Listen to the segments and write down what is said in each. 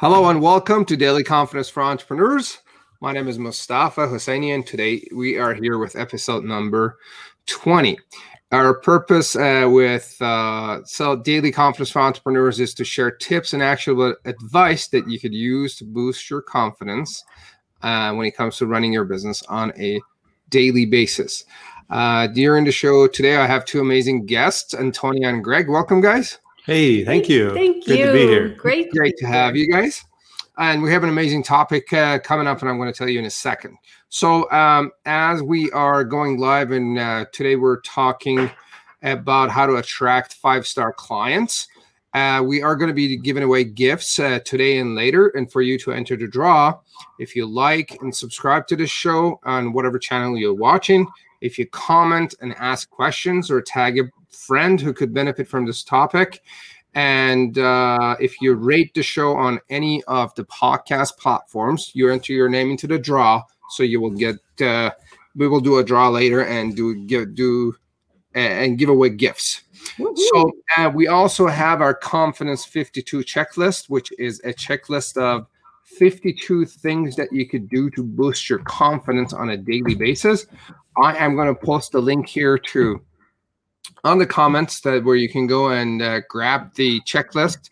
Hello and welcome to Daily Confidence for Entrepreneurs. My name is Mustafa Hosseini, and today we are here with episode number 20. Our purpose uh, with uh, so Daily Confidence for Entrepreneurs is to share tips and actionable advice that you could use to boost your confidence uh, when it comes to running your business on a daily basis. Uh, during the show today, I have two amazing guests, Antonia and Greg. Welcome, guys. Hey, thank you. Thank Good you. to be here. Great. Great to have you guys. And we have an amazing topic uh, coming up, and I'm going to tell you in a second. So, um, as we are going live, and uh, today we're talking about how to attract five star clients. Uh, we are going to be giving away gifts uh, today and later, and for you to enter the draw, if you like and subscribe to this show on whatever channel you're watching, if you comment and ask questions or tag a friend who could benefit from this topic, and uh, if you rate the show on any of the podcast platforms, you enter your name into the draw. So you will get. Uh, we will do a draw later and do give do and give away gifts. So uh, we also have our confidence 52 checklist, which is a checklist of 52 things that you could do to boost your confidence on a daily basis. I am going to post a link here to on the comments that where you can go and uh, grab the checklist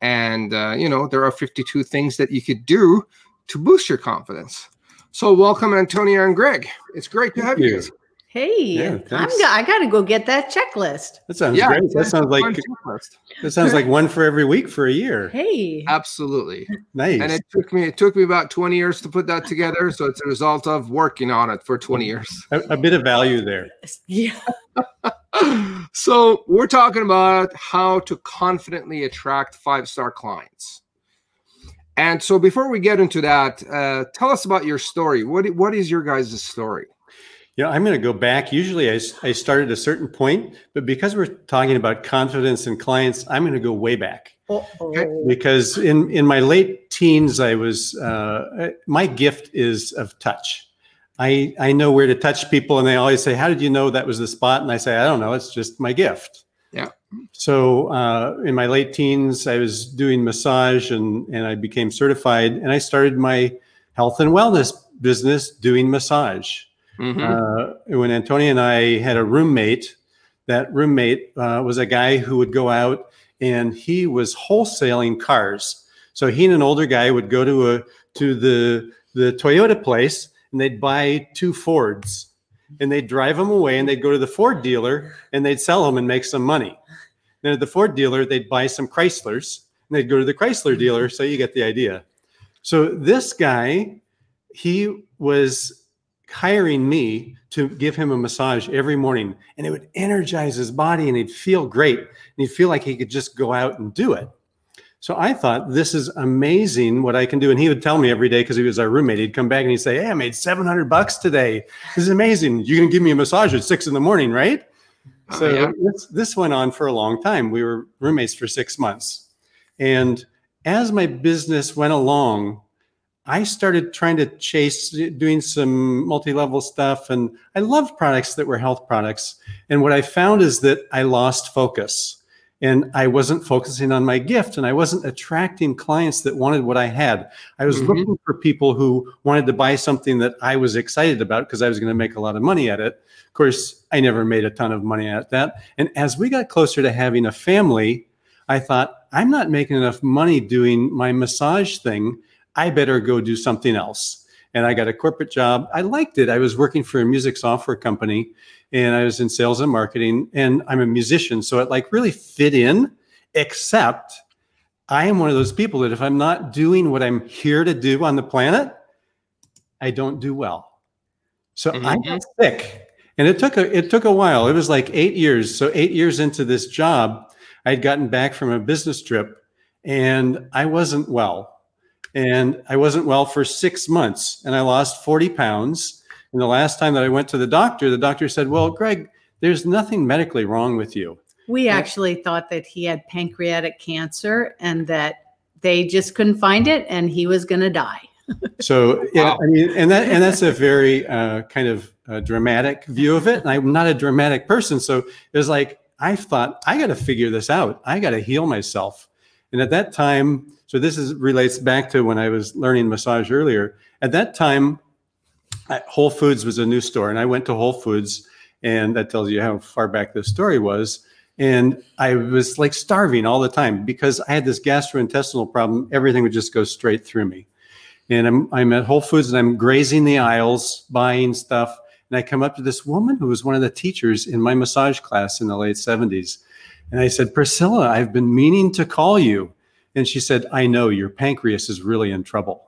and uh, you know there are 52 things that you could do to boost your confidence so welcome antonia and greg it's great to have Thank you you. Hey, Yeah, I'm go- I got to go get that checklist. That sounds yeah great. That sounds like checklist. that sounds like one for every week for a year. Hey. absolutely Nice. and it took me it took me about 20 years to put that together so it's a result of working on it for 20 years a, a bit of value there. Yeah. So we're talking about how to confidently attract five star clients and so before we get into that uh, tell us about your story what, what is your guys' story Yeah, I'm going to go back. Usually, I start at a certain point, but because we're talking about confidence and clients, I'm going to go way back. Uh-oh. Because in in my late teens, I was uh, my gift is of touch. I I know where to touch people, and they always say, "How did you know that was the spot?" And I say, "I don't know. It's just my gift." Yeah. So uh, in my late teens, I was doing massage, and and I became certified, and I started my health and wellness business doing massage. Mhm. Uh, when Antonia and I had a roommate, that roommate uh, was a guy who would go out and he was wholesaling cars. So he and an older guy would go to a to the the Toyota place and they'd buy two Fords and they'd drive them away and they'd go to the Ford dealer and they'd sell them and make some money. Then at the Ford dealer, they'd buy some Chryslers and they'd go to the Chrysler dealer. So you get the idea. So this guy, he was hiring me to give him a massage every morning and it would energize his body and he'd feel great and he'd feel like he could just go out and do it so i thought this is amazing what i can do. And he would tell me every day because he was our roommate he'd come back and he'd say hey i made 700 bucks today. This is amazing. You're going to give me a massage at six in the morning right? Oh, so yeah. this, this went on for a long time. We were roommates for six months. And as my business went along I started trying to chase doing some multi-level stuff. And I loved products that were health products. And what I found is that I lost focus and I wasn't focusing on my gift and I wasn't attracting clients that wanted what I had. I was Mhm. looking for people who wanted to buy something that I was excited about because I was going to make a lot of money at it. Of course, I never made a ton of money at that. And as we got closer to having a family, I thought, I'm not making enough money doing my massage thing. I better go do something else. And I got a corporate job. I liked it. I was working for a music software company and I was in sales and marketing and I'm a musician. So it like really fit in, except I am one of those people that if I'm not doing what I'm here to do on the planet, I don't do well. So I mm-hmm. got sick and it took a, it took a while. It was like eight years. So eight years into this job, I'd gotten back from a business trip and I wasn't well and I wasn't well for six months and I lost 40 pounds. And the last time that I went to the doctor, the doctor said, Well, Greg, there's nothing medically wrong with you. We actually thought that he had pancreatic cancer and that they just couldn't find it and he was going to die. So, yeah, Wow. I mean, and that, and that's a very uh, kind of uh, dramatic view of it. And I'm not a dramatic person. So it was like, I thought, I got to figure this out. I got to heal myself. And at that time, so this is relates back to when I was learning massage earlier. At that time, Whole Foods was a new store, and I went to Whole Foods, and that tells you how far back this story was. And I was like starving all the time because I had this gastrointestinal problem. Everything would just go straight through me. And I'm, I'm at Whole Foods and I'm grazing the aisles, buying stuff. And I come up to this woman who was one of the teachers in my massage class in the late 70s. And I said, Priscilla, I've been meaning to call you. And she said, I know your pancreas is really in trouble.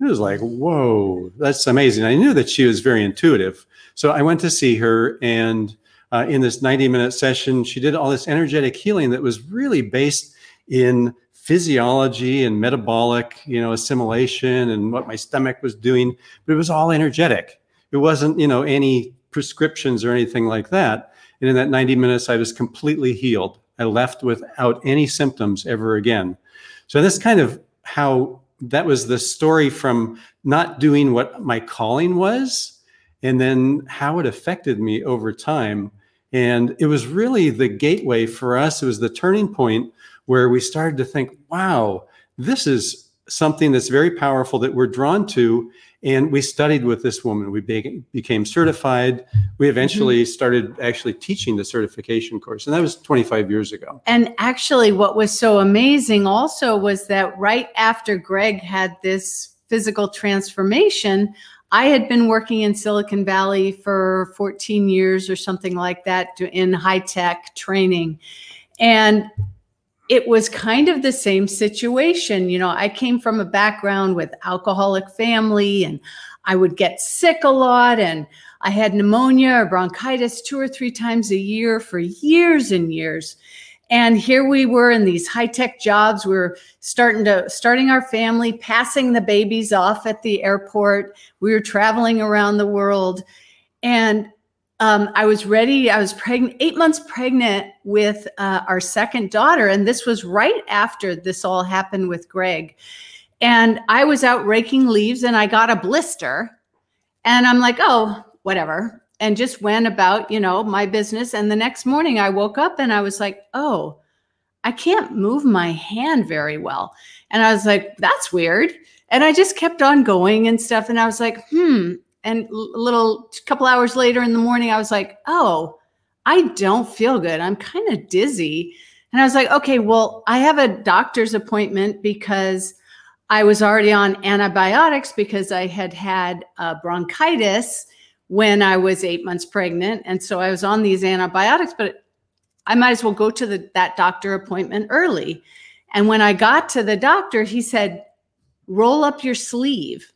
It was like, whoa, that's amazing. I knew that she was very intuitive. So I went to see her, and uh, in this 90 minute session, she did all this energetic healing that was really based in physiology and metabolic, you know, assimilation and what my stomach was doing, but it was all energetic. It wasn't, you know, any prescriptions or anything like that. And in that 90 minutes, I was completely healed. I left without any symptoms ever again. So that's kind of how that was the story from not doing what my calling was and then how it affected me over time. And it was really the gateway for us. It was the turning point where we started to think, wow, this is something that's very powerful that we're drawn to. And we studied with this woman. We be- became certified. We eventually mm-hmm. started actually teaching the certification course. And that was 25 years ago. And actually, what was so amazing also was that right after Greg had this physical transformation, I had been working in Silicon Valley for 14 years or something like that in high tech training. And it was kind of the same situation. You know, I came from a background with alcoholic family and I would get sick a lot and I had pneumonia or bronchitis two or three times a year for years and years. And here we were in these high-tech jobs. We're starting to starting our family, passing the babies off at the airport. We were traveling around the world. And um, I was ready. I was pregnant, eight months pregnant with uh, our second daughter. And this was right after this all happened with Greg. And I was out raking leaves and I got a blister. And I'm like, oh, whatever. And just went about, you know, my business. And the next morning I woke up and I was like, oh, I can't move my hand very well. And I was like, that's weird. And I just kept on going and stuff. And I was like, hmm, and a little couple hours later in the morning, I was like, oh, I don't feel good. I'm kind of dizzy. And I was like, okay, well, I have a doctor's appointment because I was already on antibiotics because I had had uh, bronchitis when I was eight months pregnant. And so I was on these antibiotics, but I might as well go to the, that doctor appointment early. And when I got to the doctor, he said, roll up your sleeve.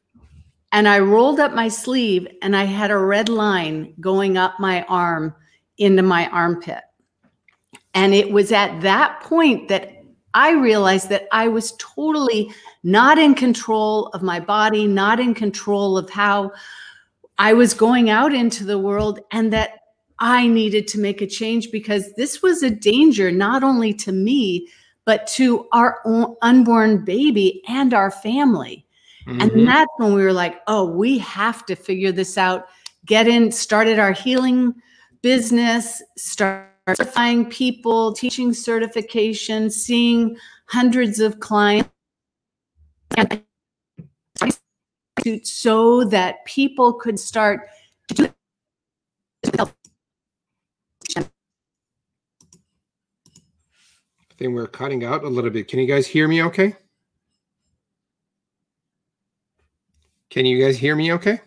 And I rolled up my sleeve and I had a red line going up my arm into my armpit. And it was at that point that I realized that I was totally not in control of my body, not in control of how I was going out into the world, and that I needed to make a change because this was a danger not only to me, but to our unborn baby and our family. Mm-hmm. And that's when we were like, oh, we have to figure this out. Get in, started our healing business, start certifying people, teaching certification, seeing hundreds of clients. So that people could start to do I think we're cutting out a little bit. Can you guys hear me okay? Can you guys hear me okay?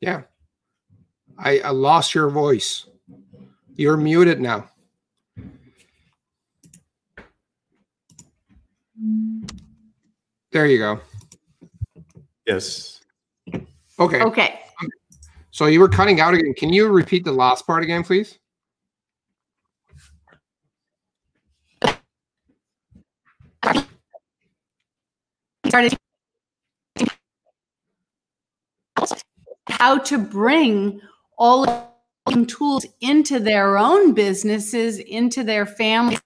Yeah. I, I lost your voice. You're muted now. There you go. Yes. Okay. Okay. So you were cutting out again. Can you repeat the last part again, please? Started how to bring all of tools into their own businesses, into their family.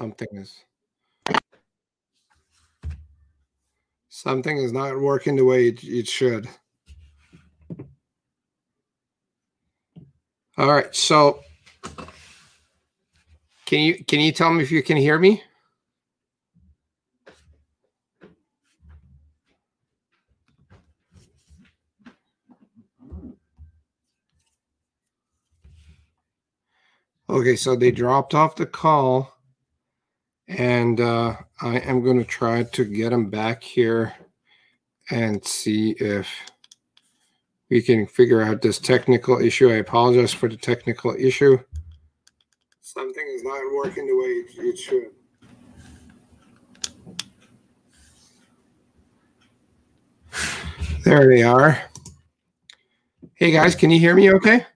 Something is something is not working the way it, it should. All right, so can you can you tell me if you can hear me? Okay, so they dropped off the call, and uh, I am going to try to get them back here and see if we can figure out this technical issue. I apologize for the technical issue. Something is not working the way it should. There they are. Hey guys, can you hear me okay?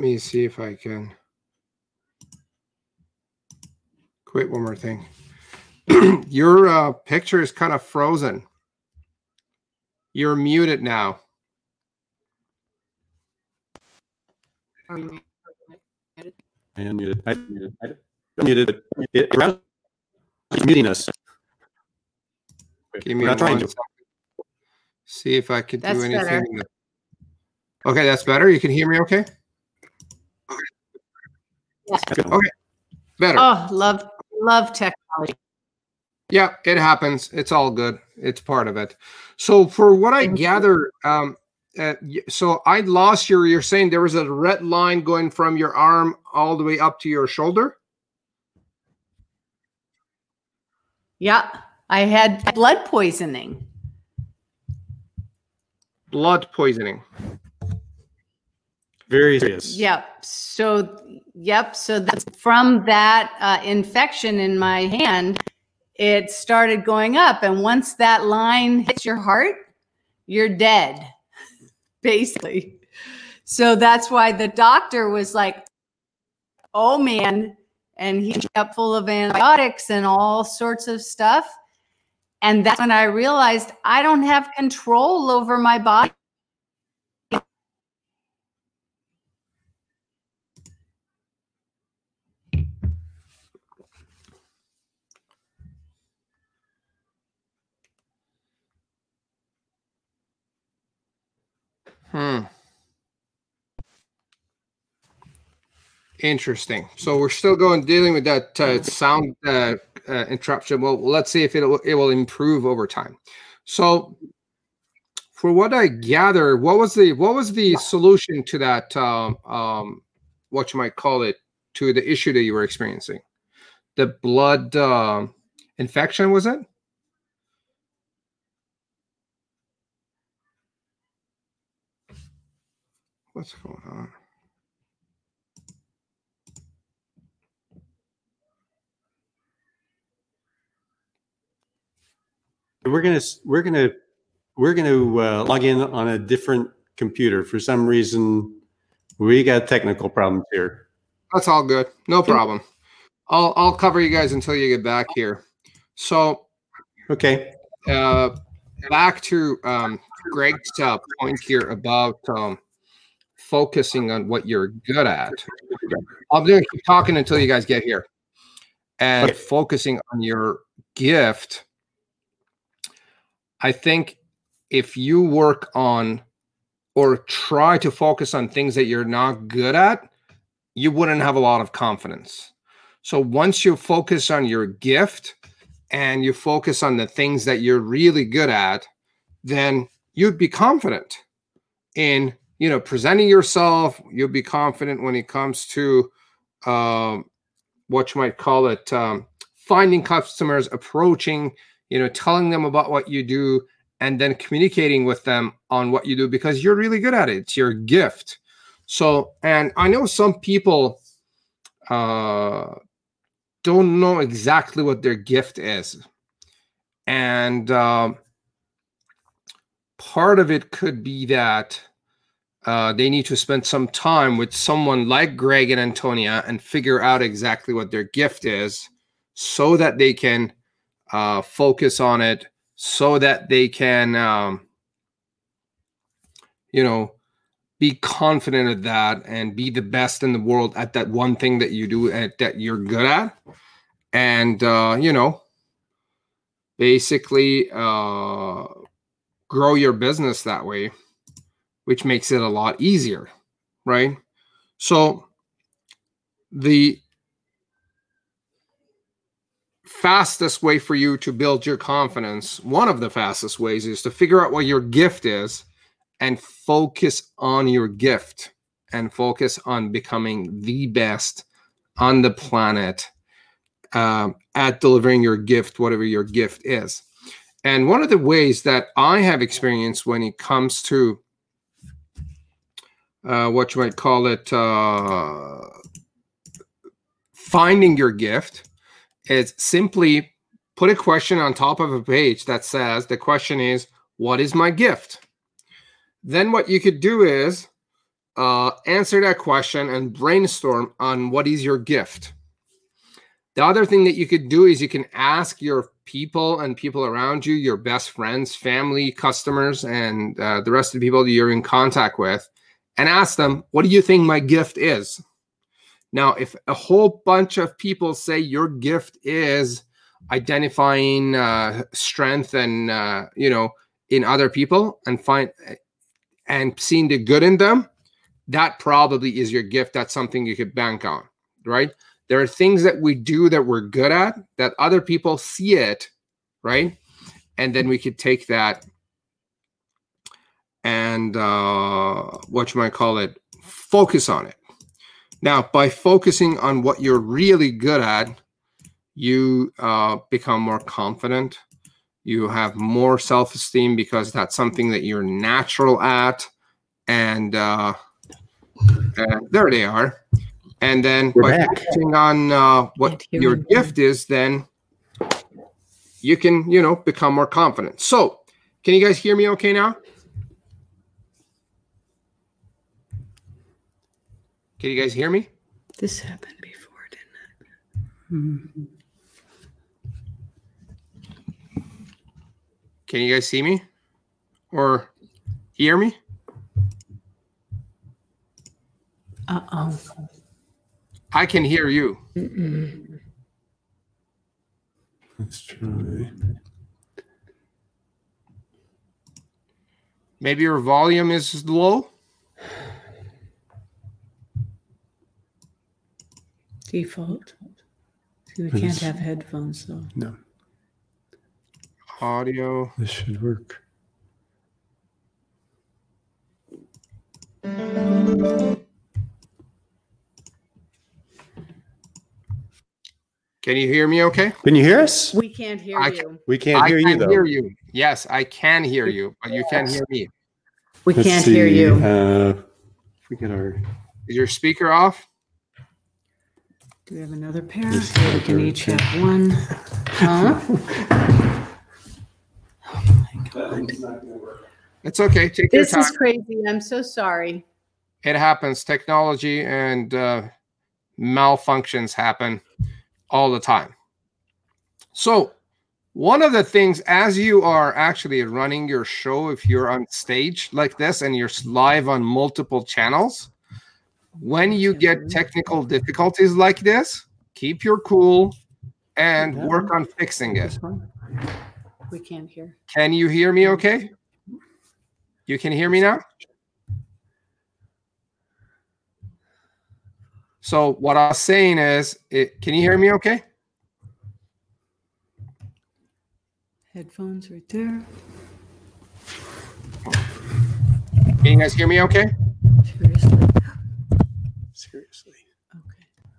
Me see if I can quit one more thing. Your uh, picture is kind of frozen. You're muted now. I am muted. I am muted. I am muted. It, around, it's muting us. Give me We're not trying to. See if I could That's do anything. better. Okay, that's better. You can hear me okay? That's good. Better. Oh, love love technology. Yeah, it happens. It's all good. It's part of it. So, for what I Thank gather, um, uh, so I lost your. You're saying there was a red line going from your arm all the way up to your shoulder. Yeah, I had blood poisoning. Blood poisoning. Very serious. Yep. So, yep. So that's from that uh, infection in my hand, it started going up, and once that line hits your heart, you're dead, basically. So that's why the doctor was like, "Oh man," and he got full of antibiotics and all sorts of stuff. And that's when I realized I don't have control over my body. Hmm. Interesting. So we're still going dealing with that uh, sound uh, uh, interruption. Well, let's see if it it will improve over time. So, for what I gather, what was the what was the solution to that? Um, um, what you might call it to the issue that you were experiencing? The blood um infection was it? What's going on? We're gonna we're gonna we're gonna uh, log in on a different computer for some reason. We got technical problems here. That's all good. No problem. I'll I'll cover you guys until you get back here. So Okay. uh, back to um, Greg's uh, point here about um, focusing on what you're good at. I'm going to keep talking until you guys get here, and Okay. focusing on your gift. I think if you work on or try to focus on things that you're not good at, you wouldn't have a lot of confidence. So once you focus on your gift and you focus on the things that you're really good at, then you'd be confident in you know presenting yourself. You'll be confident when it comes to um, what you might call it um, finding customers, approaching, you know, telling them about what you do, and then communicating with them on what you do because you're really good at it. It's your gift. So, and I know some people uh, don't know exactly what their gift is. And um, part of it could be that uh, they need to spend some time with someone like Greg and Antonia and figure out exactly what their gift is so that they can uh, focus on it, so that they can, um, you know, be confident at that and be the best in the world at that one thing that you do at that you're good at. And uh, you know, basically uh grow your business that way, which makes it a lot easier, right? So the fastest way for you to build your confidence, one of the fastest ways is to figure out what your gift is and focus on your gift and focus on becoming the best on the planet um, at delivering your gift, whatever your gift is. And one of the ways that I have experienced when it comes to uh, what you might call it, uh, finding your gift is simply put a question on top of a page that says the question is, What is my gift? Then what you could do is uh, answer that question and brainstorm on what is your gift. The other thing that you could do is you can ask your people and people around you, your best friends, family, customers, and uh, the rest of the people that you're in contact with, and ask them, What do you think my gift is? Now, if a whole bunch of people say your gift is identifying uh, strength and, uh, you know, in other people and find and seeing the good in them, that probably is your gift. That's something you could bank on, right? There are things that we do that we're good at that other people see it, right? And then we could take that and uh, what you might call it, focus on it. Now, by focusing on what you're really good at, you uh, become more confident. You have more self esteem because that's something that you're natural at. And uh, uh, there they are. And then We're by back. focusing on uh, what your me. gift is, then you can, you know, become more confident. So, can you guys hear me okay now? Can you guys hear me? This happened before, didn't it? Can you guys see me or hear me? Uh oh. I can hear you. Let's try. Maybe your volume is low. Default. See, we can't have headphones though. No, Audio. this should work. Can you hear me okay? Can you hear us? We can't hear I you. We can't I hear can you though. hear you. Yes, I can hear you, but you can't hear me. We Let's can't hear see, you. Uh, if we get our Is your speaker off? Do we have another pair? Yes, So we can there- each have one. Huh? It's okay. Take your This time. is crazy. I'm so sorry. it happens. Technology and uh, malfunctions happen all the time. So, one of the things as you are actually running your show, if you're on stage like this and you're live on multiple channels, when you get technical difficulties like this, keep your cool and work on fixing it. We can't hear. Can you hear me okay? You can hear me now? So what I was saying is, it, can you hear me okay? Headphones right there. Can you guys hear me okay? Seriously? Seriously. Okay.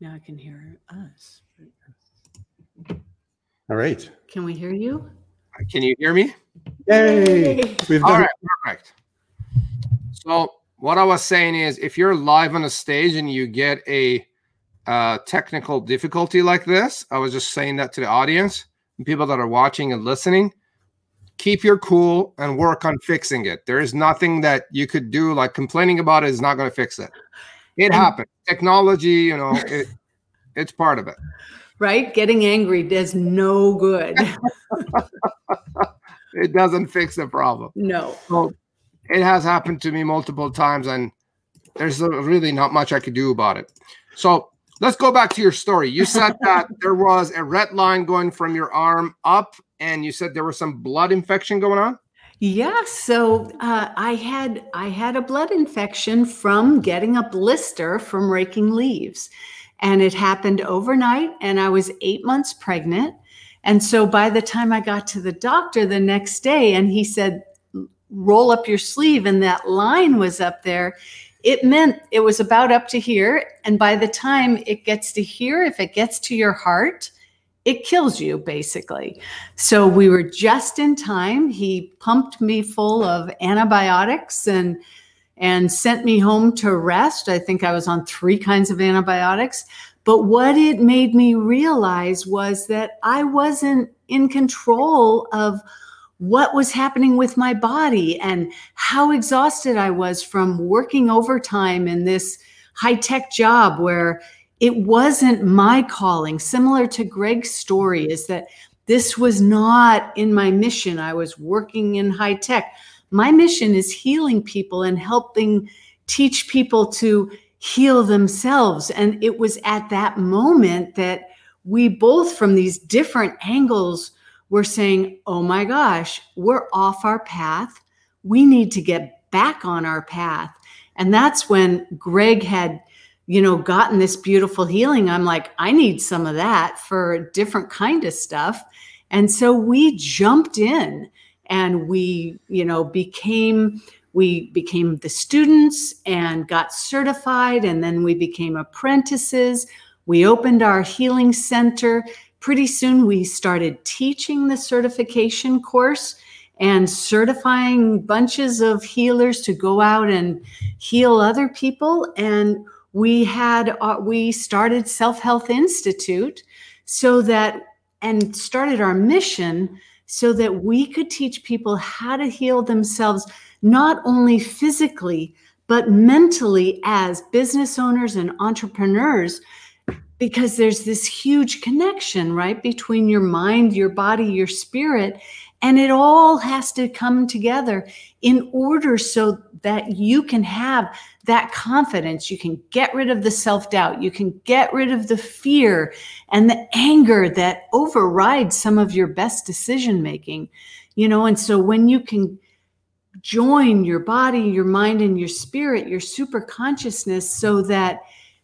Now I can hear us. All right. Can we hear you? Can you hear me? Yay! We've All done right, perfect. So what I was saying is, if you're live on a stage and you get a uh, technical difficulty like this, I was just saying that to the audience and people that are watching and listening. Keep your cool and work on fixing it. There is nothing that you could do. Like complaining about it is not going to fix it. It happened. Technology, you know, it, it's part of it. Right? Getting angry does no good. It doesn't fix the problem. no. So it has happened to me multiple times, and there's really not much I could do about it. So let's go back to your story. You said that there was a red line going from your arm up, and you said there was some blood infection going on. Yeah, so uh, I had I had a blood infection from getting a blister from raking leaves, and it happened overnight. And I was eight months pregnant, and so by the time I got to the doctor the next day, and he said, "Roll up your sleeve," and that line was up there. It meant it was about up to here, and by the time it gets to here, if it gets to your heart, it kills you basically. So we were just in time. He pumped me full of antibiotics and and sent me home to rest. I think I was on three kinds of antibiotics. But what it made me realize was that I wasn't in control of what was happening with my body and how exhausted I was from working overtime in this high tech job where it wasn't my calling. Similar to Greg's story, is that this was not in my mission. I was working in high tech. My mission is healing people and helping teach people to heal themselves. And it was at that moment that we both, from these different angles, were saying, oh my gosh, we're off our path. We need to get back on our path. And that's when Greg had you know gotten this beautiful healing i'm like i need some of that for different kind of stuff. And so we jumped in and we you know became we became the students and got certified and then we became apprentices. We opened our healing center. Pretty soon we started teaching the certification course and certifying bunches of healers to go out and heal other people. And we had uh, we started self health institute so that and started our mission so that we could teach people how to heal themselves not only physically but mentally as business owners and entrepreneurs because there's this huge connection right between your mind your body your spirit and it all has to come together in order so that you can have that confidence. You can get rid of the self doubt. You can get rid of the fear and the anger that overrides some of your best decision making. You know, and so when you can join your body, your mind, and your spirit, your super consciousness, so that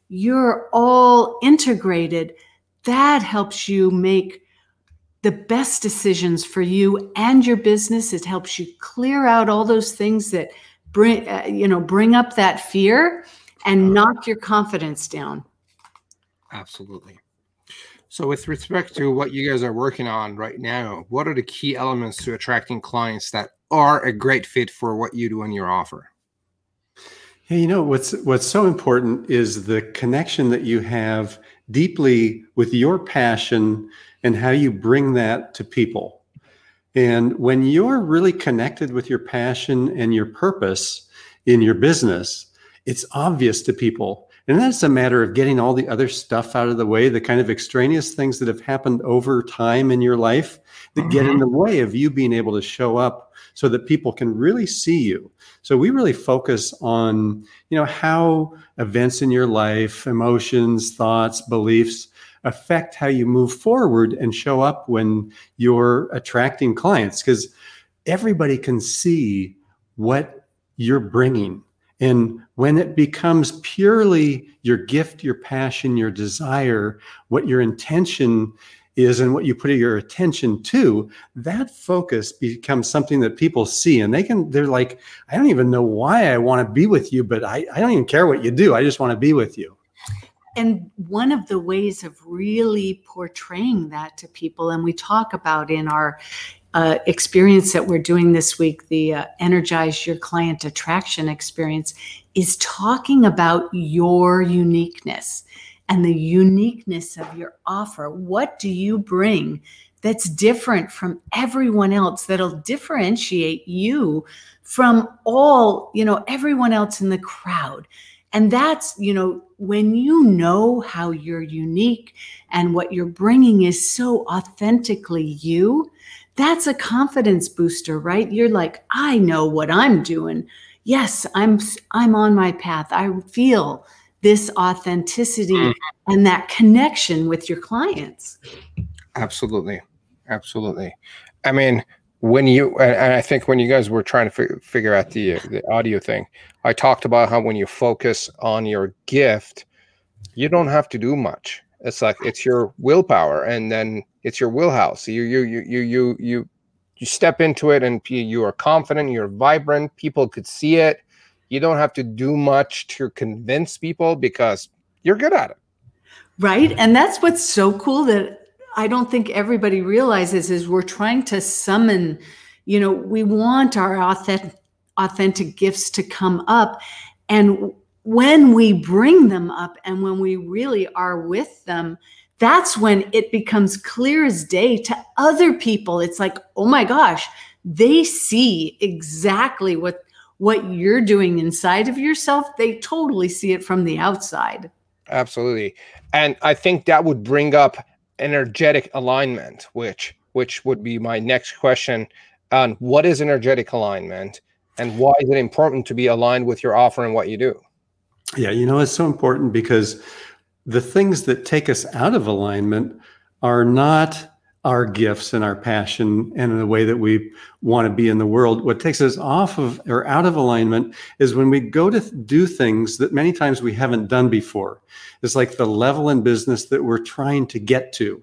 you're all integrated, that helps you make the best decisions for you and your business. It helps you clear out all those things that bring uh, you know bring up that fear and knock your confidence down. Absolutely. So, with respect to what you guys are working on right now, what are the key elements to attracting clients that are a great fit for what you do in your offer? Hey, you know what's what's so important is the connection that you have deeply with your passion and how you bring that to people. And when you're really connected with your passion and your purpose in your business, it's obvious to people. And that's a matter of getting all the other stuff out of the way, the kind of extraneous things that have happened over time in your life that mm-hmm. get in mm-hmm. the way of you being able to show up so that people can really see you. So we really focus on, you know, how events in your life, emotions, thoughts, beliefs affect how you move forward and show up when you're attracting clients because everybody can see what you're bringing. And when it becomes purely your gift, your passion, your desire, what your intention is and what you put your attention to, that focus becomes something that people see and they can, they're like, I don't even know why I want to be with you, but I, I don't even care what you do. I just want to be with you and one of the ways of really portraying that to people and we talk about in our uh, experience that we're doing this week the uh, energize your client attraction experience is talking about your uniqueness and the uniqueness of your offer. What do you bring that's different from everyone else that'll differentiate you from all you know everyone else in the crowd And that's, you know, when you know how you're unique and what you're bringing is so authentically you, that's a confidence booster, right? You're like, I know what I'm doing. Yes, I'm I'm on my path. I feel this authenticity Mm. and that connection with your clients. Absolutely, absolutely. I mean, when you and I think when you guys were trying to fi- figure out the uh, the audio thing, I talked about how when you focus on your gift, you don't have to do much. It's like it's your willpower, and then it's your wheelhouse. You you you you you you you step into it, and you are confident. You're vibrant. People could see it. You don't have to do much to convince people because you're good at it. Right? And that's what's so cool that I don't think everybody realizes is we're trying to summon, you know, we want our authentic authentic gifts to come up and when we bring them up and when we really are with them, that's when it becomes clear as day to other people. It's like, "Oh my gosh, they see exactly what what you're doing inside of yourself. They totally see it from the outside." Absolutely. And I think that would bring up energetic alignment, which which would be my next question on what is energetic alignment and why is it important to be aligned with your offer and what you do? Yeah, you know, it's so important because the things that take us out of alignment are not our gifts and our passion and the way that we want to be in the world. What takes us off of or out of alignment is when we go to do things that many times we haven't done before. It's like the level in business that we're trying to get to.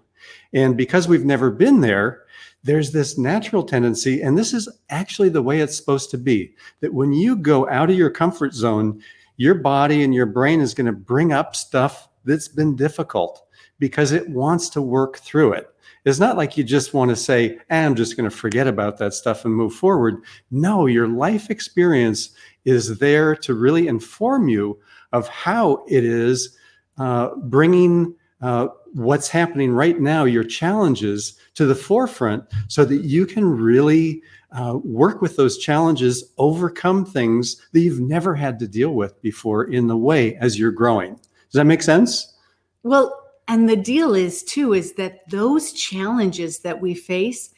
And because we've never been there, there's this natural tendency, and this is actually the way it's supposed to be that when you go out of your comfort zone, your body and your brain is going to bring up stuff that's been difficult because it wants to work through it. It's not like you just want to say, "Ah, I'm just going to forget about that stuff and move forward. No, your life experience is there to really inform you of how it is uh, bringing uh, what's happening right now, your challenges to the forefront, so that you can really uh, work with those challenges, overcome things that you've never had to deal with before in the way as you're growing. Does that make sense? Well, and the deal is too is that those challenges that we face,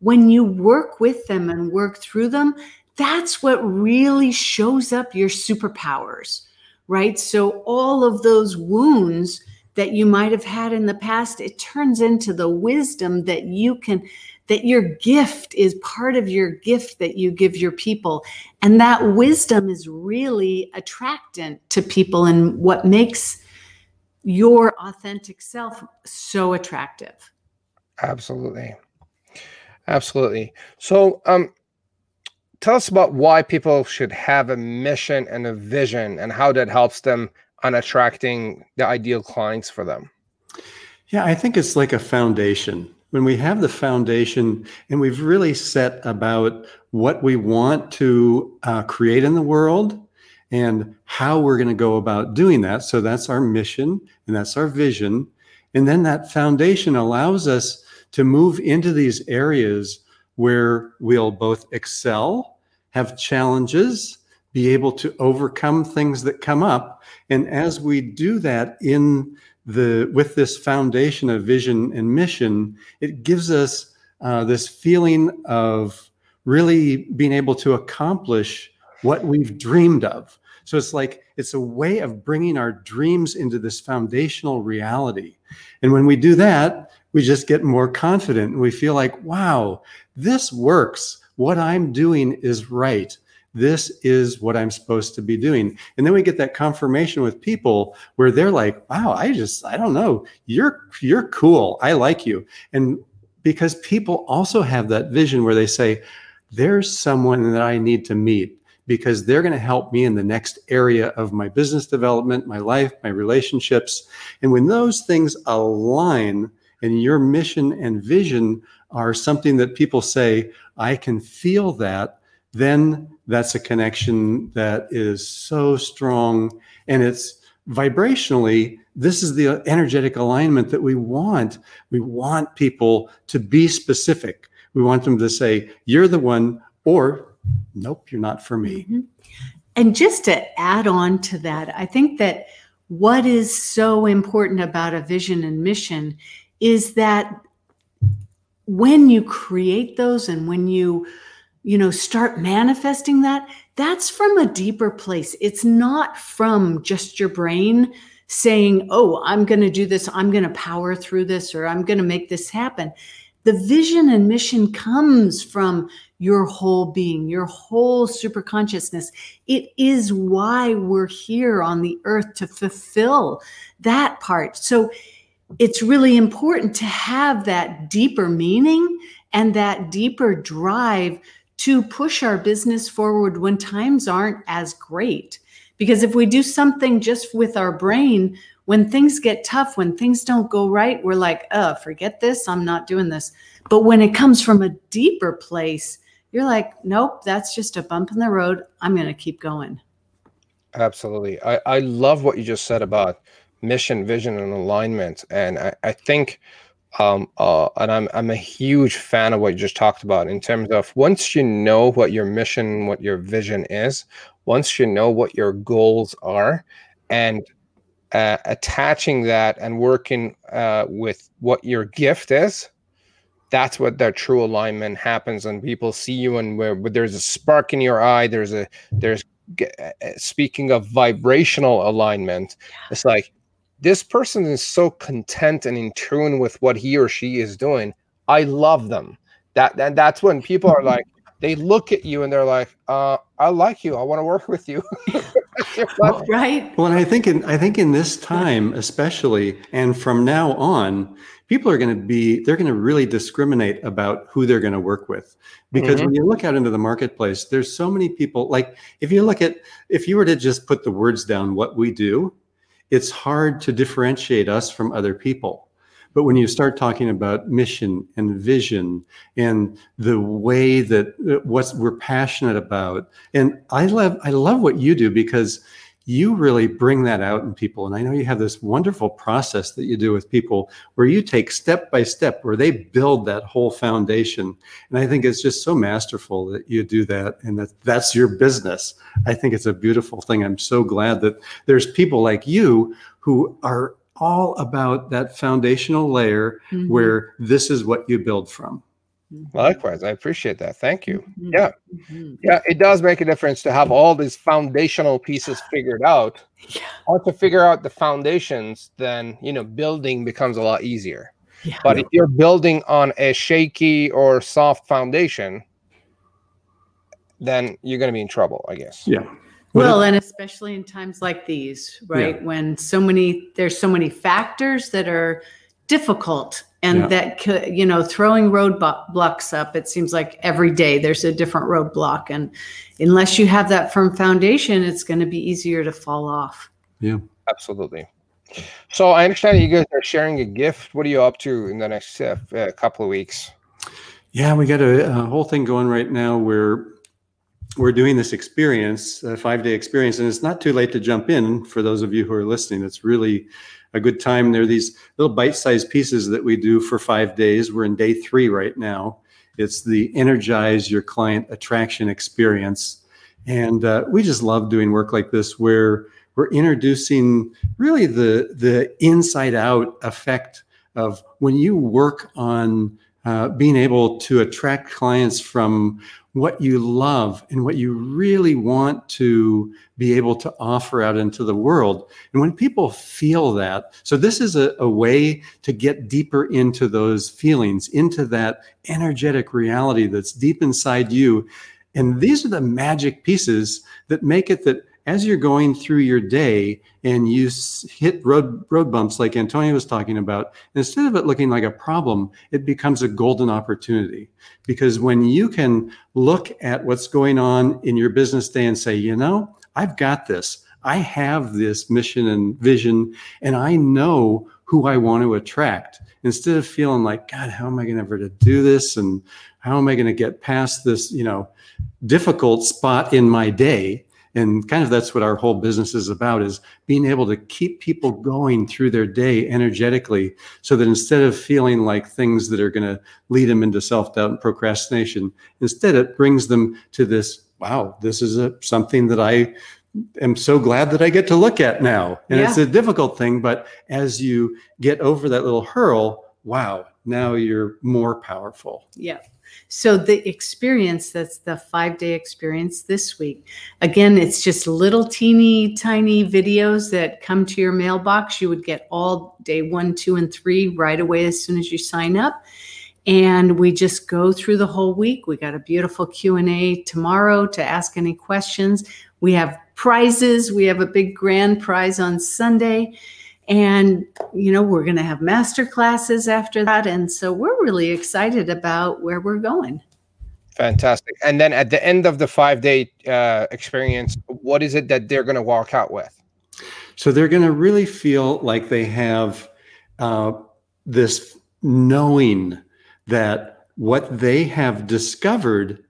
when you work with them and work through them, that's what really shows up your superpowers, right? So all of those wounds that you might have had in the past, it turns into the wisdom that you can that your gift is part of your gift that you give your people. And that wisdom is really attractant to people and what makes your authentic self so attractive. Absolutely. Absolutely. So um tell us about why people should have a mission and a vision and how that helps them on attracting the ideal clients for them. Yeah, I think it's like a foundation. When we have the foundation and we've really set about what we want to uh, create in the world and how we're going to go about doing that. So that's our mission and that's our vision. And then that foundation allows us to move into these areas where we'll both excel, have challenges, be able to overcome things that come up. And as we do that in the with this foundation of vision and mission, it gives us uh, this feeling of really being able to accomplish what we've dreamed of. So it's like it's a way of bringing our dreams into this foundational reality. And when we do that, we just get more confident and we feel like, wow, this works. What I'm doing is right. This is what I'm supposed to be doing. And then we get that confirmation with people where they're like, wow, I just, I don't know. You're, you're cool. I like you. And because people also have that vision where they say, there's someone that I need to meet because they're going to help me in the next area of my business development, my life, my relationships. And when those things align and your mission and vision are something that people say, I can feel that, then that's a connection that is so strong. And it's vibrationally, this is the energetic alignment that we want. We want people to be specific. We want them to say, You're the one, or nope, you're not for me. Mhm. And just to add on to that, I think that what is so important about a vision and mission is that when you create those and when you you know start manifesting that that's from a deeper place it's not from just your brain saying oh i'm going to do this i'm going to power through this or i'm going to make this happen the vision and mission comes from your whole being, your whole super consciousness. It is why we're here on the earth to fulfill that part. So it's really important to have that deeper meaning and that deeper drive to push our business forward when times aren't as great. Because if we do something just with our brain, when things get tough, when things don't go right, we're like, oh, forget this. I'm not doing this. But when it comes from a deeper place, you're like, nope, that's just a bump in the road. I'm going to keep going. Absolutely. I, I love what you just said about mission, vision, and alignment. And I, I think, um, uh, and I'm, I'm a huge fan of what you just talked about in terms of once you know what your mission, what your vision is, once you know what your goals are, and uh, attaching that and working uh, with what your gift is, that's what that true alignment happens. And people see you, and where, where there's a spark in your eye, there's a there's uh, speaking of vibrational alignment, it's like this person is so content and in tune with what he or she is doing. I love them. That and that's when people are like, they look at you and they're like, uh, I like you. I want to work with you. well, right. Well, and I think in I think in this time, especially, and from now on, people are going to be they're going to really discriminate about who they're going to work with because mm-hmm. when you look out into the marketplace there's so many people like if you look at if you were to just put the words down what we do it's hard to differentiate us from other people but when you start talking about mission and vision and the way that uh, what we're passionate about and i love i love what you do because you really bring that out in people. And I know you have this wonderful process that you do with people where you take step by step, where they build that whole foundation. And I think it's just so masterful that you do that and that that's your business. I think it's a beautiful thing. I'm so glad that there's people like you who are all about that foundational layer mm-hmm. where this is what you build from. Mm-hmm. Likewise, I appreciate that. Thank you. Mm-hmm. Yeah, mm-hmm. yeah, it does make a difference to have all these foundational pieces figured out. Yeah. Once to figure out the foundations, then you know building becomes a lot easier. Yeah. But if you're building on a shaky or soft foundation, then you're going to be in trouble, I guess. Yeah. Well, and especially in times like these, right? Yeah. When so many there's so many factors that are difficult and yeah. that could, you know throwing roadblocks up it seems like every day there's a different roadblock and unless you have that firm foundation it's going to be easier to fall off yeah absolutely so i understand you guys are sharing a gift what are you up to in the next uh, couple of weeks yeah we got a, a, whole thing going right now where we're doing this experience a five day experience and it's not too late to jump in for those of you who are listening it's really a good time. There are these little bite-sized pieces that we do for five days. We're in day three right now. It's the energize your client attraction experience, and uh, we just love doing work like this where we're introducing really the the inside out effect of when you work on uh, being able to attract clients from what you love and what you really want to be able to offer out into the world. And when people feel that, so this is a, a, way to get deeper into those feelings, into that energetic reality that's deep inside you. And these are the magic pieces that make it that as you're going through your day and you hit road road bumps like Antonio was talking about, instead of it looking like a problem, it becomes a golden opportunity. Because when you can look at what's going on in your business day and say, you know, I've got this. I have this mission and vision, and I know who I want to attract. Instead of feeling like, God, how am I going to ever to do this? And how am I going to get past this, you know, difficult spot in my day? And kind of that's what our whole business is about is being able to keep people going through their day energetically so that instead of feeling like things that are going to lead them into self-doubt and procrastination instead it brings them to this wow, this is a, something that I am so glad that I get to look at now. And it's a difficult thing, but as you get over that little hurl, wow, now you're more powerful. Yeah. So the experience, that's the five day experience this week. Again, it's just little teeny tiny videos that come to your mailbox. You would get all day one, two, and three right away as soon as you sign up. And we just go through the whole week. We got a beautiful Q&A tomorrow to ask any questions. We have prizes. We have a big grand prize on Sunday. And, you know, we're going to have master classes after that. And so we're really excited about where we're going. Fantastic. And then at the end of the five day uh, experience, what is it that they're going to walk out with? So they're going to really feel like they have uh, this knowing that what they have discovered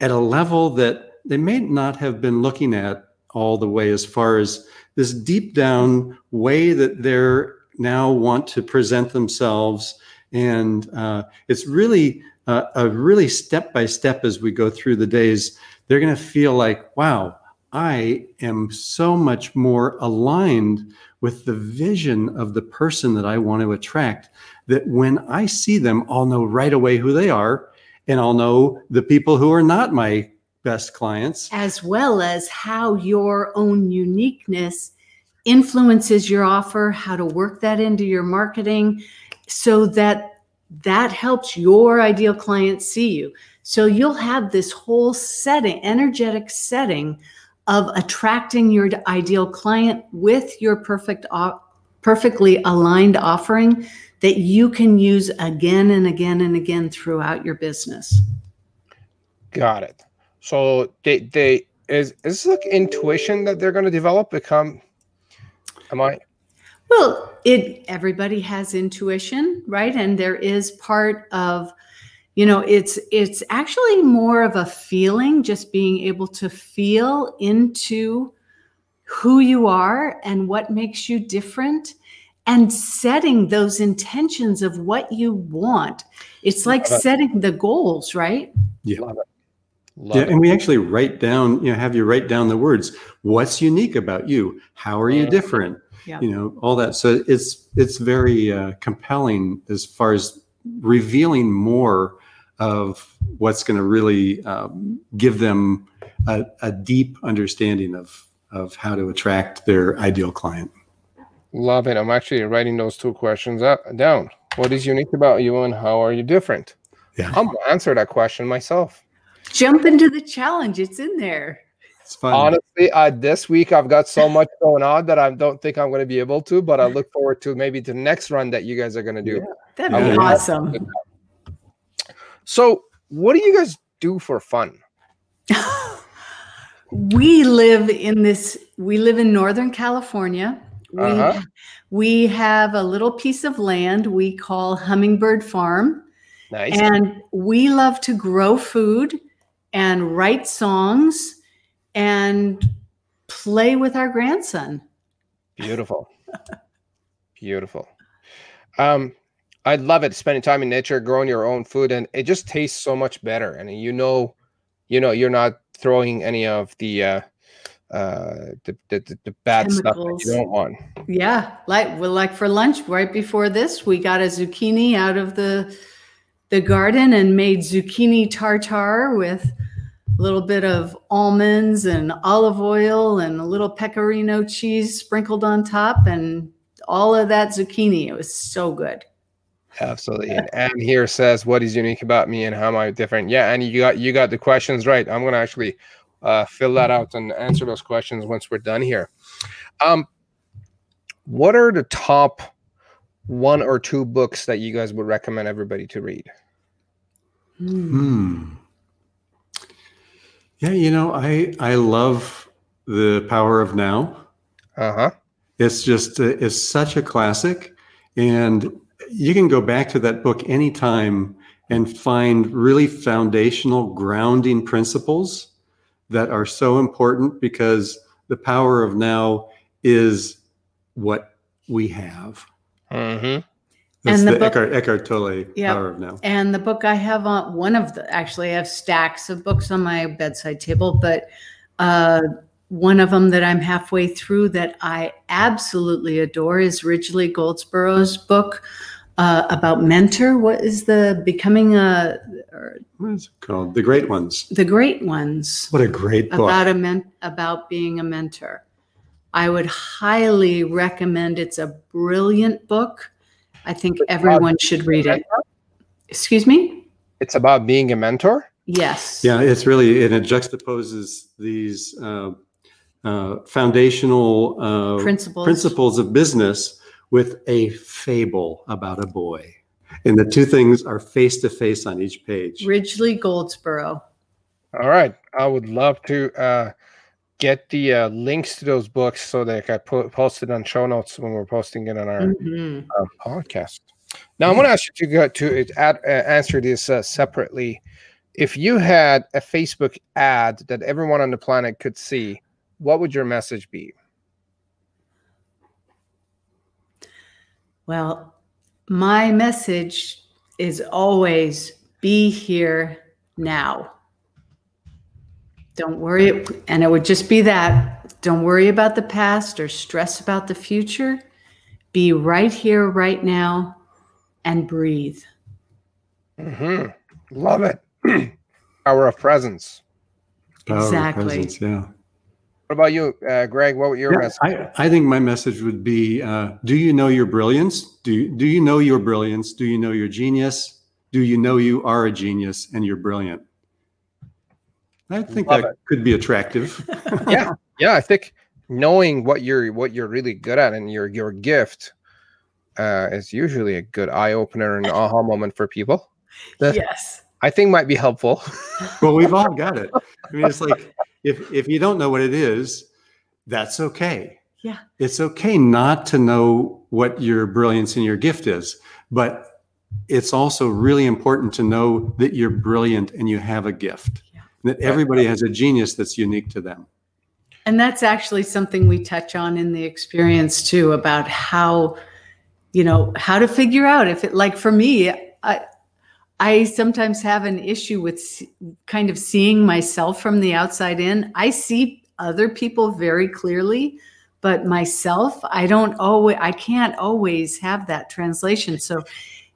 at a level that they may not have been looking at all the way as far as this deep down way that they're now want to present themselves. And uh, it's really uh, a really step by step as we go through the days they're going to feel like wow i am so much more aligned with the vision of the person that i want to attract that when i see them i'll know right away who they are and i'll know the people who are not my best clients as well as how your own uniqueness influences your offer, how to work that into your marketing so that that helps your ideal client see you. So you'll have this whole setting, energetic setting of attracting your ideal client with your perfect perfectly aligned offering that you can use again and again and again throughout your business. Got it. So they they is is this like intuition that they're going to develop become am I well, it everybody has intuition, right? And there is part of you know, it's it's actually more of a feeling just being able to feel into who you are and what makes you different and setting those intentions of what you want. It's like setting the goals, right? Yeah. Love yeah, it. and we actually write down, you know, have you write down the words. What's unique about you? How are you different? Yeah. You know, all that. So it's it's very uh, compelling as far as revealing more of what's going to really um, give them a, a deep understanding of of how to attract their ideal client. Love it. I'm actually writing those two questions up, down. What is unique about you, and how are you different? Yeah. I'm gonna answer that question myself. Jump into the challenge. It's in there. It's fun. Honestly, uh, this week I've got so much going on that I don't think I'm going to be able to, but I look forward to maybe the next run that you guys are going to do. Yeah, that'd be awesome. So, what do you guys do for fun? we live in this, we live in Northern California. We, uh-huh. we have a little piece of land we call Hummingbird Farm. Nice. And we love to grow food and write songs and play with our grandson. Beautiful. Beautiful. Um, I love it spending time in nature, growing your own food, and it just tastes so much better. And you know, you know, you're not throwing any of the uh, uh, the, the, the bad Chemicals. stuff that you don't want. Yeah, like well, like for lunch right before this, we got a zucchini out of the the garden and made zucchini tartare with a little bit of almonds and olive oil and a little pecorino cheese sprinkled on top and all of that zucchini. It was so good. Absolutely. And Anne here says, "What is unique about me, and how am I different?" Yeah, and you got you got the questions right. I'm gonna actually uh, fill that out and answer those questions once we're done here. Um, what are the top one or two books that you guys would recommend everybody to read? Hmm. Yeah, you know, I I love the power of now. Uh huh. It's just uh, it's such a classic, and you can go back to that book anytime and find really foundational grounding principles that are so important because the power of now is what we have. Mm-hmm. That's And the the, book- Eckhart, Eckhart Tolle Yep. Power of Now. And the book I have on one of the actually I have stacks of books on my bedside table, but uh, one of them that I'm halfway through that I absolutely adore is Ridgely Goldsborough's book uh, about mentor. What is the becoming a or What is it called? The Great Ones. the great ones What a great book. about a men about being a mentor. I would highly recommend. It's a brilliant book. I think everyone should read it. Excuse me. It's about being a mentor. Yes. Yeah, it's really, and it juxtaposes these uh, uh, foundational uh, Principles. principles of business with a fable about a boy. And the two things are face to face on each page. Ridgely Goldsborough. All right, I would love to uh, get the uh, links to those books so that I can po- post it on show notes when we're posting it on our Mhm. uh, podcast. Now, I'm going to ask you to go to add, uh, answer this uh, separately. If you had a Facebook ad that everyone on the planet could see, what would your message be? Well, my message is always be here now. Don't worry. And it would just be that. Don't worry about the past or stress about the future. Be right here, right now, and breathe. hmm Love it. Power of presence. Power of Exactly. presence, yeah. What about you, uh, Greg? What would your Yeah, message? I, I think my message would be uh, do you know your brilliance? Do you, do you know your brilliance? Do you know your genius? Do you know you are a genius and you're brilliant? I think Love that could be attractive. yeah, yeah. I think knowing what you're what you're really good at and your your gift uh, is usually a good eye opener and aha moment for people. That Yes. I think might be helpful. well, we've all got it. I mean, it's like if if you don't know what it is, that's okay. Yeah. It's okay not to know what your brilliance and your gift is, but it's also really important to know that you're brilliant and you have a gift. Yeah. That everybody has a genius that's unique to them. And that's actually something we touch on in the experience too about how, you know, how to figure out if it, like for me, I, I sometimes have an issue with kind of seeing myself from the outside in. I see other people very clearly, but myself, I don't always, I can't always have that translation. So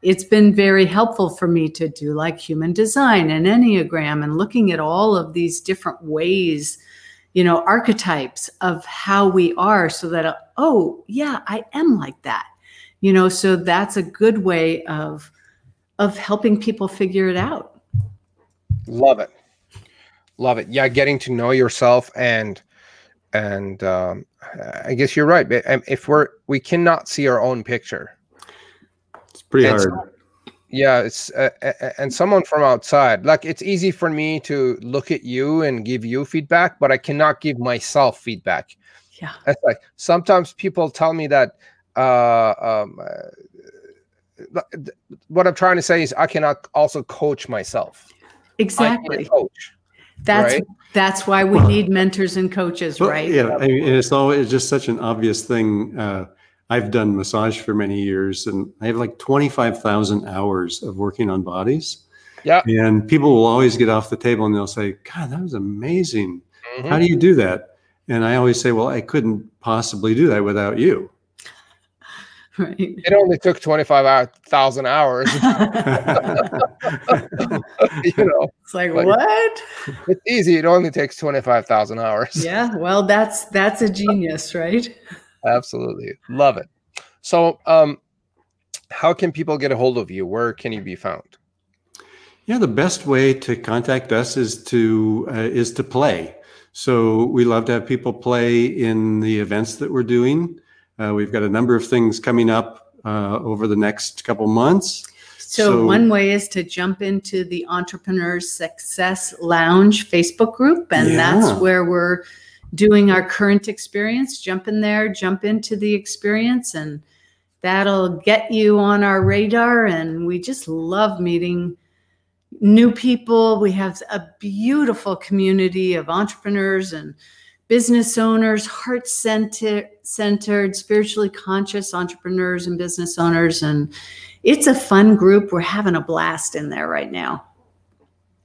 it's been very helpful for me to do like human design and Enneagram and looking at all of these different ways you know archetypes of how we are so that oh yeah i am like that you know so that's a good way of of helping people figure it out Love it, love it. Yeah, getting to know yourself and and um, I guess you're right. um, If we're we cannot see our own picture, pretty It's- hard. yeah it's uh, uh, and someone from outside like it's easy for me to look at you and give you feedback but i cannot give myself feedback yeah that's like sometimes people tell me that uh um uh, what i'm trying to say is i cannot also coach myself I exactly coach that's right? that's why we need mentors and coaches Well, right Yeah, I mean, and it's always just such an obvious thing. Uh, I've done massage for many years, and I have like twenty five thousand hours of working on bodies. Yeah. And people will always get off the table and they'll say, "God, that was amazing. Mhm. How do you do that?" And I always say, "Well, I couldn't possibly do that without you." right it only took 25,000 hours you know it's like Like- what it's easy it only takes 25,000 hours yeah well that's that's a genius right Absolutely. Love it. So, um, how can people get a hold of you? Where can you be found? Yeah, the best way to contact us is to uh, is to play. So we love to have people play in the events that we're doing. Uh, we've got a number of things coming up uh, over the next couple months. So, So- one way is to jump into the Entrepreneurs Success Lounge Facebook group, and Yeah. that's where we're doing our current experience. Jump in there, jump into the experience, and that'll get you on our radar. And we just love meeting new people. We have a beautiful community of entrepreneurs and business owners, heart centered, spiritually conscious entrepreneurs and business owners. And it's a fun group. We're having a blast in there right now.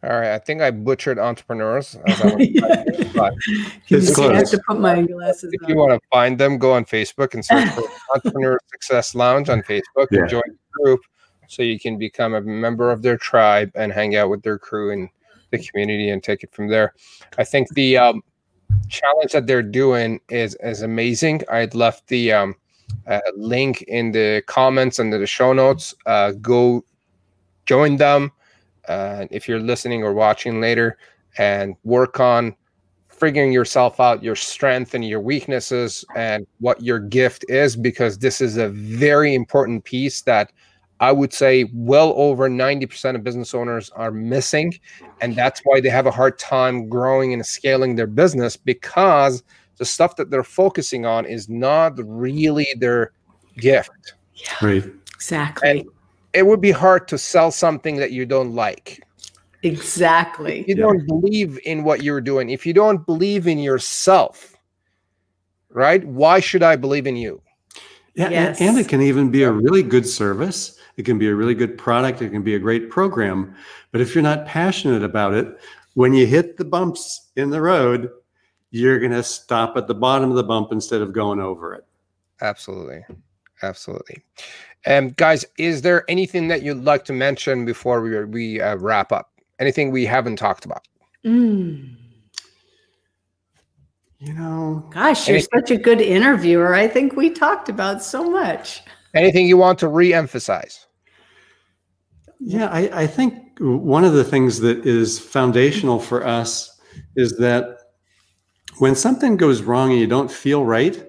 All right, I think I butchered entrepreneurs. as I was- but It's I have to put my glasses if on. you want to find them, go on Facebook and search for Entrepreneur Success Lounge on Facebook Yeah. and join the group so you can become a member of their tribe and hang out with their crew and the community and take it from there. I think the um, challenge that they're doing is is amazing. I'd left the um, uh, link in the comments under the show notes. Uh, go join them uh, if you're listening or watching later and work on figuring yourself out your strength and your weaknesses and what your gift is because this is a very important piece that I would say well over 90% of business owners are missing. And that's why they have a hard time growing and scaling their business because the stuff that they're focusing on is not really their gift. Right. Exactly. And it would be hard to sell something that you don't like. exactly. you Yeah. don't believe in what you're doing, if you don't believe in yourself, right? Why should I believe in you? Yeah, a- Yes. and it can even be a really good service. It can be a really good product. It can be a great program. But if you're not passionate about it, when you hit the bumps in the road, you're going to stop at the bottom of the bump instead of going over it. Absolutely. Absolutely. Um, guys, is there anything that you'd like to mention before we, we uh, wrap up? Anything we haven't talked about? Mm. You know, Gosh, you're Anything- such a good interviewer. I think we talked about so much. Anything you want to re-emphasize? Yeah, I, I think one of the things that is foundational for us is that when something goes wrong and you don't feel right,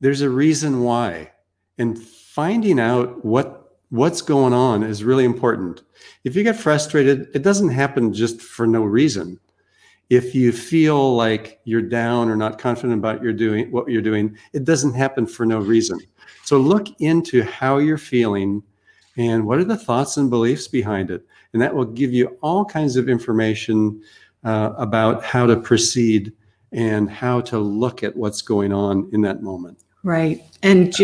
there's a reason why. And finding out what what's going on is really important. If you get frustrated, it doesn't happen just for no reason. If you feel like you're down or not confident about your doing what you're doing, it doesn't happen for no reason. So look into how you're feeling and what are the thoughts and beliefs behind it and that will give you all kinds of information uh, about how to proceed and how to look at what's going on in that moment Right. And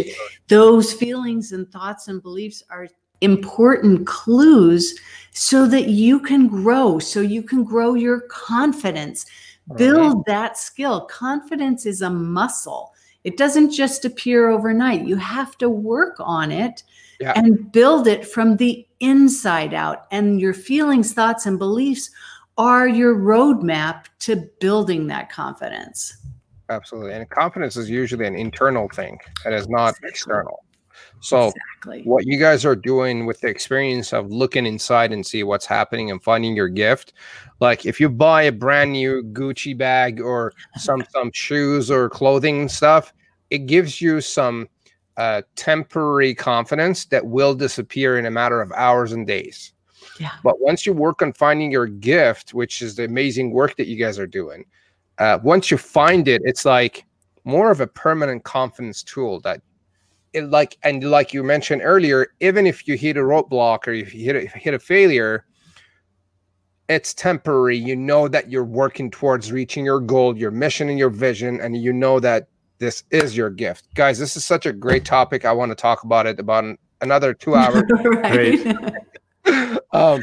those feelings and thoughts and beliefs are important clues so that you can grow, so you can grow your confidence, build that skill. Confidence is a muscle. It doesn't just appear overnight. You have to work on it Yeah. and build it from the inside out. And your feelings, thoughts, and beliefs are your roadmap to building that confidence. Absolutely. And confidence is usually an internal thing. It is not external. So Exactly. what you guys are doing with the experience of looking inside and see what's happening and finding your gift like if you buy a brand new gucci bag or some some shoes or clothing stuff it gives you some uh, temporary confidence that will disappear in a matter of hours and days Yeah. but once you work on finding your gift which is the amazing work that you guys are doing uh, once you find it it's like more of a permanent confidence tool that it like and like you mentioned earlier, even if you hit a roadblock or if you hit a, hit a failure, it's temporary. You know that you're working towards reaching your goal, your mission, and your vision, and you know that this is your gift, guys. This is such a great topic. I want to talk about it about an- another two hours. right. um,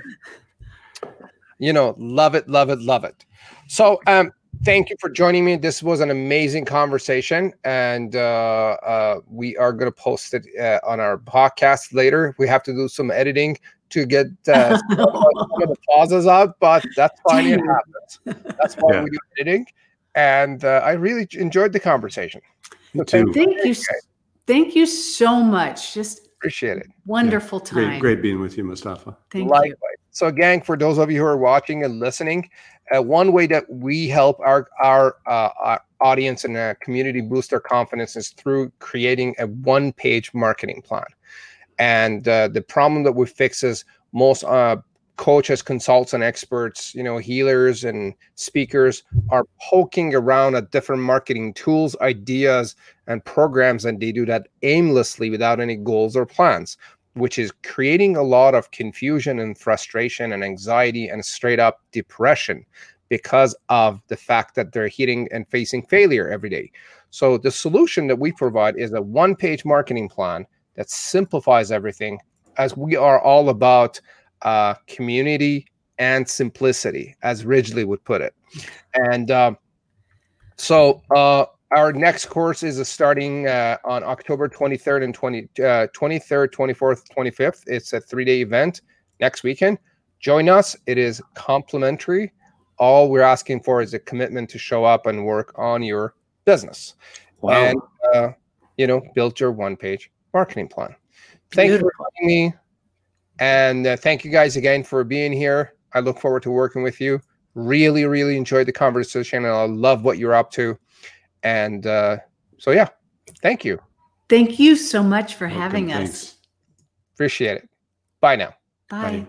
you know, love it, love it, love it. So, um, thank you for joining me. This was an amazing conversation, and uh, uh, we are going to post it uh, on our podcast later. We have to do some editing to get uh, some of the pauses out, but that's fine. It happens. That's why Yeah. we do editing, and uh, I really enjoyed the conversation. Me thank too. you. Thank you. Thank you so much. Just Appreciate it. wonderful time. great great being with you mustafa Thank Likewise. you. So, gang, for those of you who are watching and listening, uh, one way that we help our our, uh, our audience and uh, community boost their confidence is through creating a one-page marketing plan. And uh, the problem that we fix is most uh, coaches, consultants, and experts, you know, healers and speakers are poking around at different marketing tools, ideas, and programs, and they do that aimlessly without any goals or plans which is creating a lot of confusion and frustration and anxiety and straight up depression because of the fact that they're hitting and facing failure every day. So the solution that we provide is a one-page marketing plan that simplifies everything as we are all about uh, community and simplicity, as Ridgely would put it. And um, so uh, our next course is starting uh, on October 23rd and 20, uh, 23rd, 24th, 25th. It's a three-day event next weekend. Join us. It is complimentary. All we're asking for is a commitment to show up and work on your business. Wow. And, uh, you know, build your one-page marketing plan. Thank you for Beautiful. having me. And uh, thank you guys again for being here. I look forward to working with you. Really, really enjoyed the conversation and I love what you're up to. And uh, so, yeah, thank you. Thank you so much for Welcome, having us. thanks. Appreciate it. Bye now. Bye. Bye.